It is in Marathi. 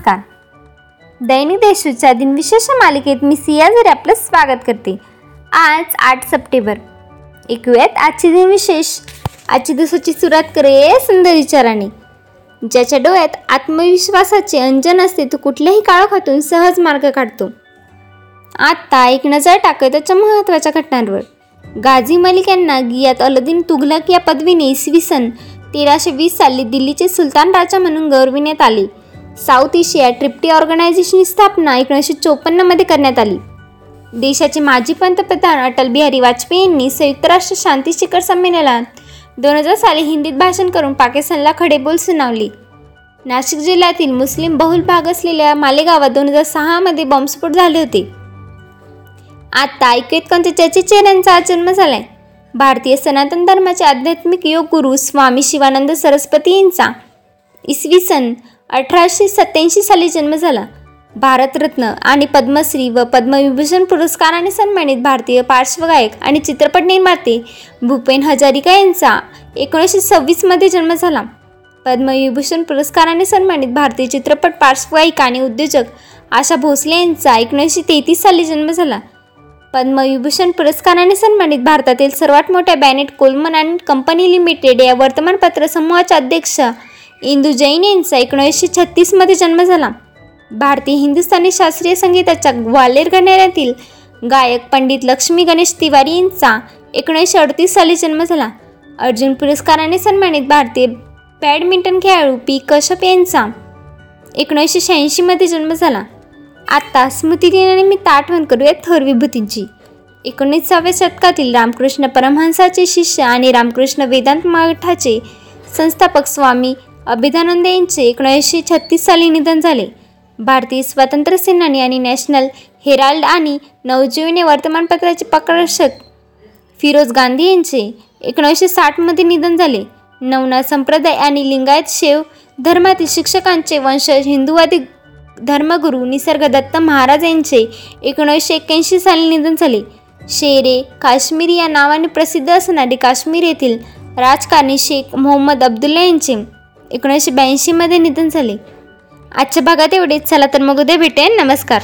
नमस्कार. दैनिक देशूच्या दिनविशेष मालिकेत मी सिया जरी आपलं स्वागत करते. आज आठ सप्टेंबर. ऐकूयात आजची दिनविशेष. आजची दिवसाची सुरुवात करे सुंदर विचाराने. ज्याच्या डोळ्यात आत्मविश्वासाचे अंजन असते तो कुठल्याही काळाखातून सहज मार्ग काढतो. आत्ता एक नजर टाकताच्या महत्त्वाच्या घटनांवर. गाझी मलिक यांना गियात अलदीन तुघलक या पदवीने इसवी सन तेराशे वीस साली दिल्लीचे सुलतान राजा म्हणून गौरविण्यात आले. साऊथ एशिया ट्रिप्टी ऑर्गनायझेशनची स्थापना एकोणीसशे चोपन्नमध्ये करण्यात आली. देशाचे माजी पंतप्रधान अटल बिहारी वाजपेयी यांनी संयुक्त राष्ट्र शांती शिखर संमेलनात दोन हजार साली हिंदीत भाषण करून पाकिस्तानला खडेबोल सुनावले. नाशिक जिल्ह्यातील मुस्लिम बहुल भाग असलेल्या मालेगावात दोन हजार सहामध्ये बॉम्बस्फोट झाले होते. आता ऐकत कोणत्या चर्चेचे यांचा जन्म झालाय. भारतीय सनातन धर्माचे आध्यात्मिक योग गुरु स्वामी शिवानंद सरस्वती यांचा इसवी सन अठराशे सत्याऐंशी साली जन्म झाला. भारतरत्न आणि पद्मश्री व पद्मविभूषण पुरस्काराने सन्मानित भारतीय पार्श्वगायक आणि चित्रपट निर्माते भूपेन हजारिका यांचा एकोणीसशे सव्वीसमध्ये जन्म झाला. पद्मविभूषण पुरस्काराने सन्मानित भारतीय चित्रपट पार्श्वगायिका आणि उद्योजक आशा भोसले यांचा एकोणीसशे तेहतीस साली जन्म झाला. पद्मविभूषण पुरस्काराने सन्मानित भारतातील सर्वात मोठ्या Bennett Coleman and company limited या वर्तमानपत्र समूहाच्या अध्यक्ष इंदू जैन यांचा एकोणीसशे छत्तीसमध्ये जन्म झाला. भारतीय हिंदुस्थानी शास्त्रीय संगीताच्या ग्वालेर घराण्यातील गायक पंडित लक्ष्मी गणेश तिवारी यांचा एकोणीसशे अडतीस साली जन्म झाला. अर्जुन पुरस्काराने सन्मानित भारतीय बॅडमिंटन खेळाडू पी. कश्यप यांचा एकोणीसशे शहाऐंशीमध्ये जन्म झाला. आत्ता स्मृतिदिनानिमित्त आठवण करूया थोर विभूतींची. एकोणीसाव्या शतकातील रामकृष्ण परमहंसाचे शिष्य आणि रामकृष्ण वेदांत मठाचे संस्थापक स्वामी अभिदानंद यांचे एकोणीसशे छत्तीस साली निधन झाले. भारतीय स्वातंत्र्य सेनानी आणि नॅशनल हेराल्ड आणि नवजीवने वर्तमानपत्राचे प्रकाशक फिरोज गांधी यांचे एकोणीसशे साठमध्ये निधन झाले. नवनाथ संप्रदाय आणि लिंगायत शेव धर्मातील शिक्षकांचे वंशज हिंदुवादी धर्मगुरू निसर्गदत्त महाराज यांचे एकोणीसशे एक्क्याऐंशी साली निधन झाले. शेरे काश्मीरी या नावाने प्रसिद्ध असणारे काश्मीर येथील राजकारणी शेख मोहम्मद अब्दुल्ला यांचे एकोणीसशे ब्याऐंशीमध्ये निधन झाले. आजच्या भागात एवढेच. चला तर मग उद्या भेटेन नमस्कार.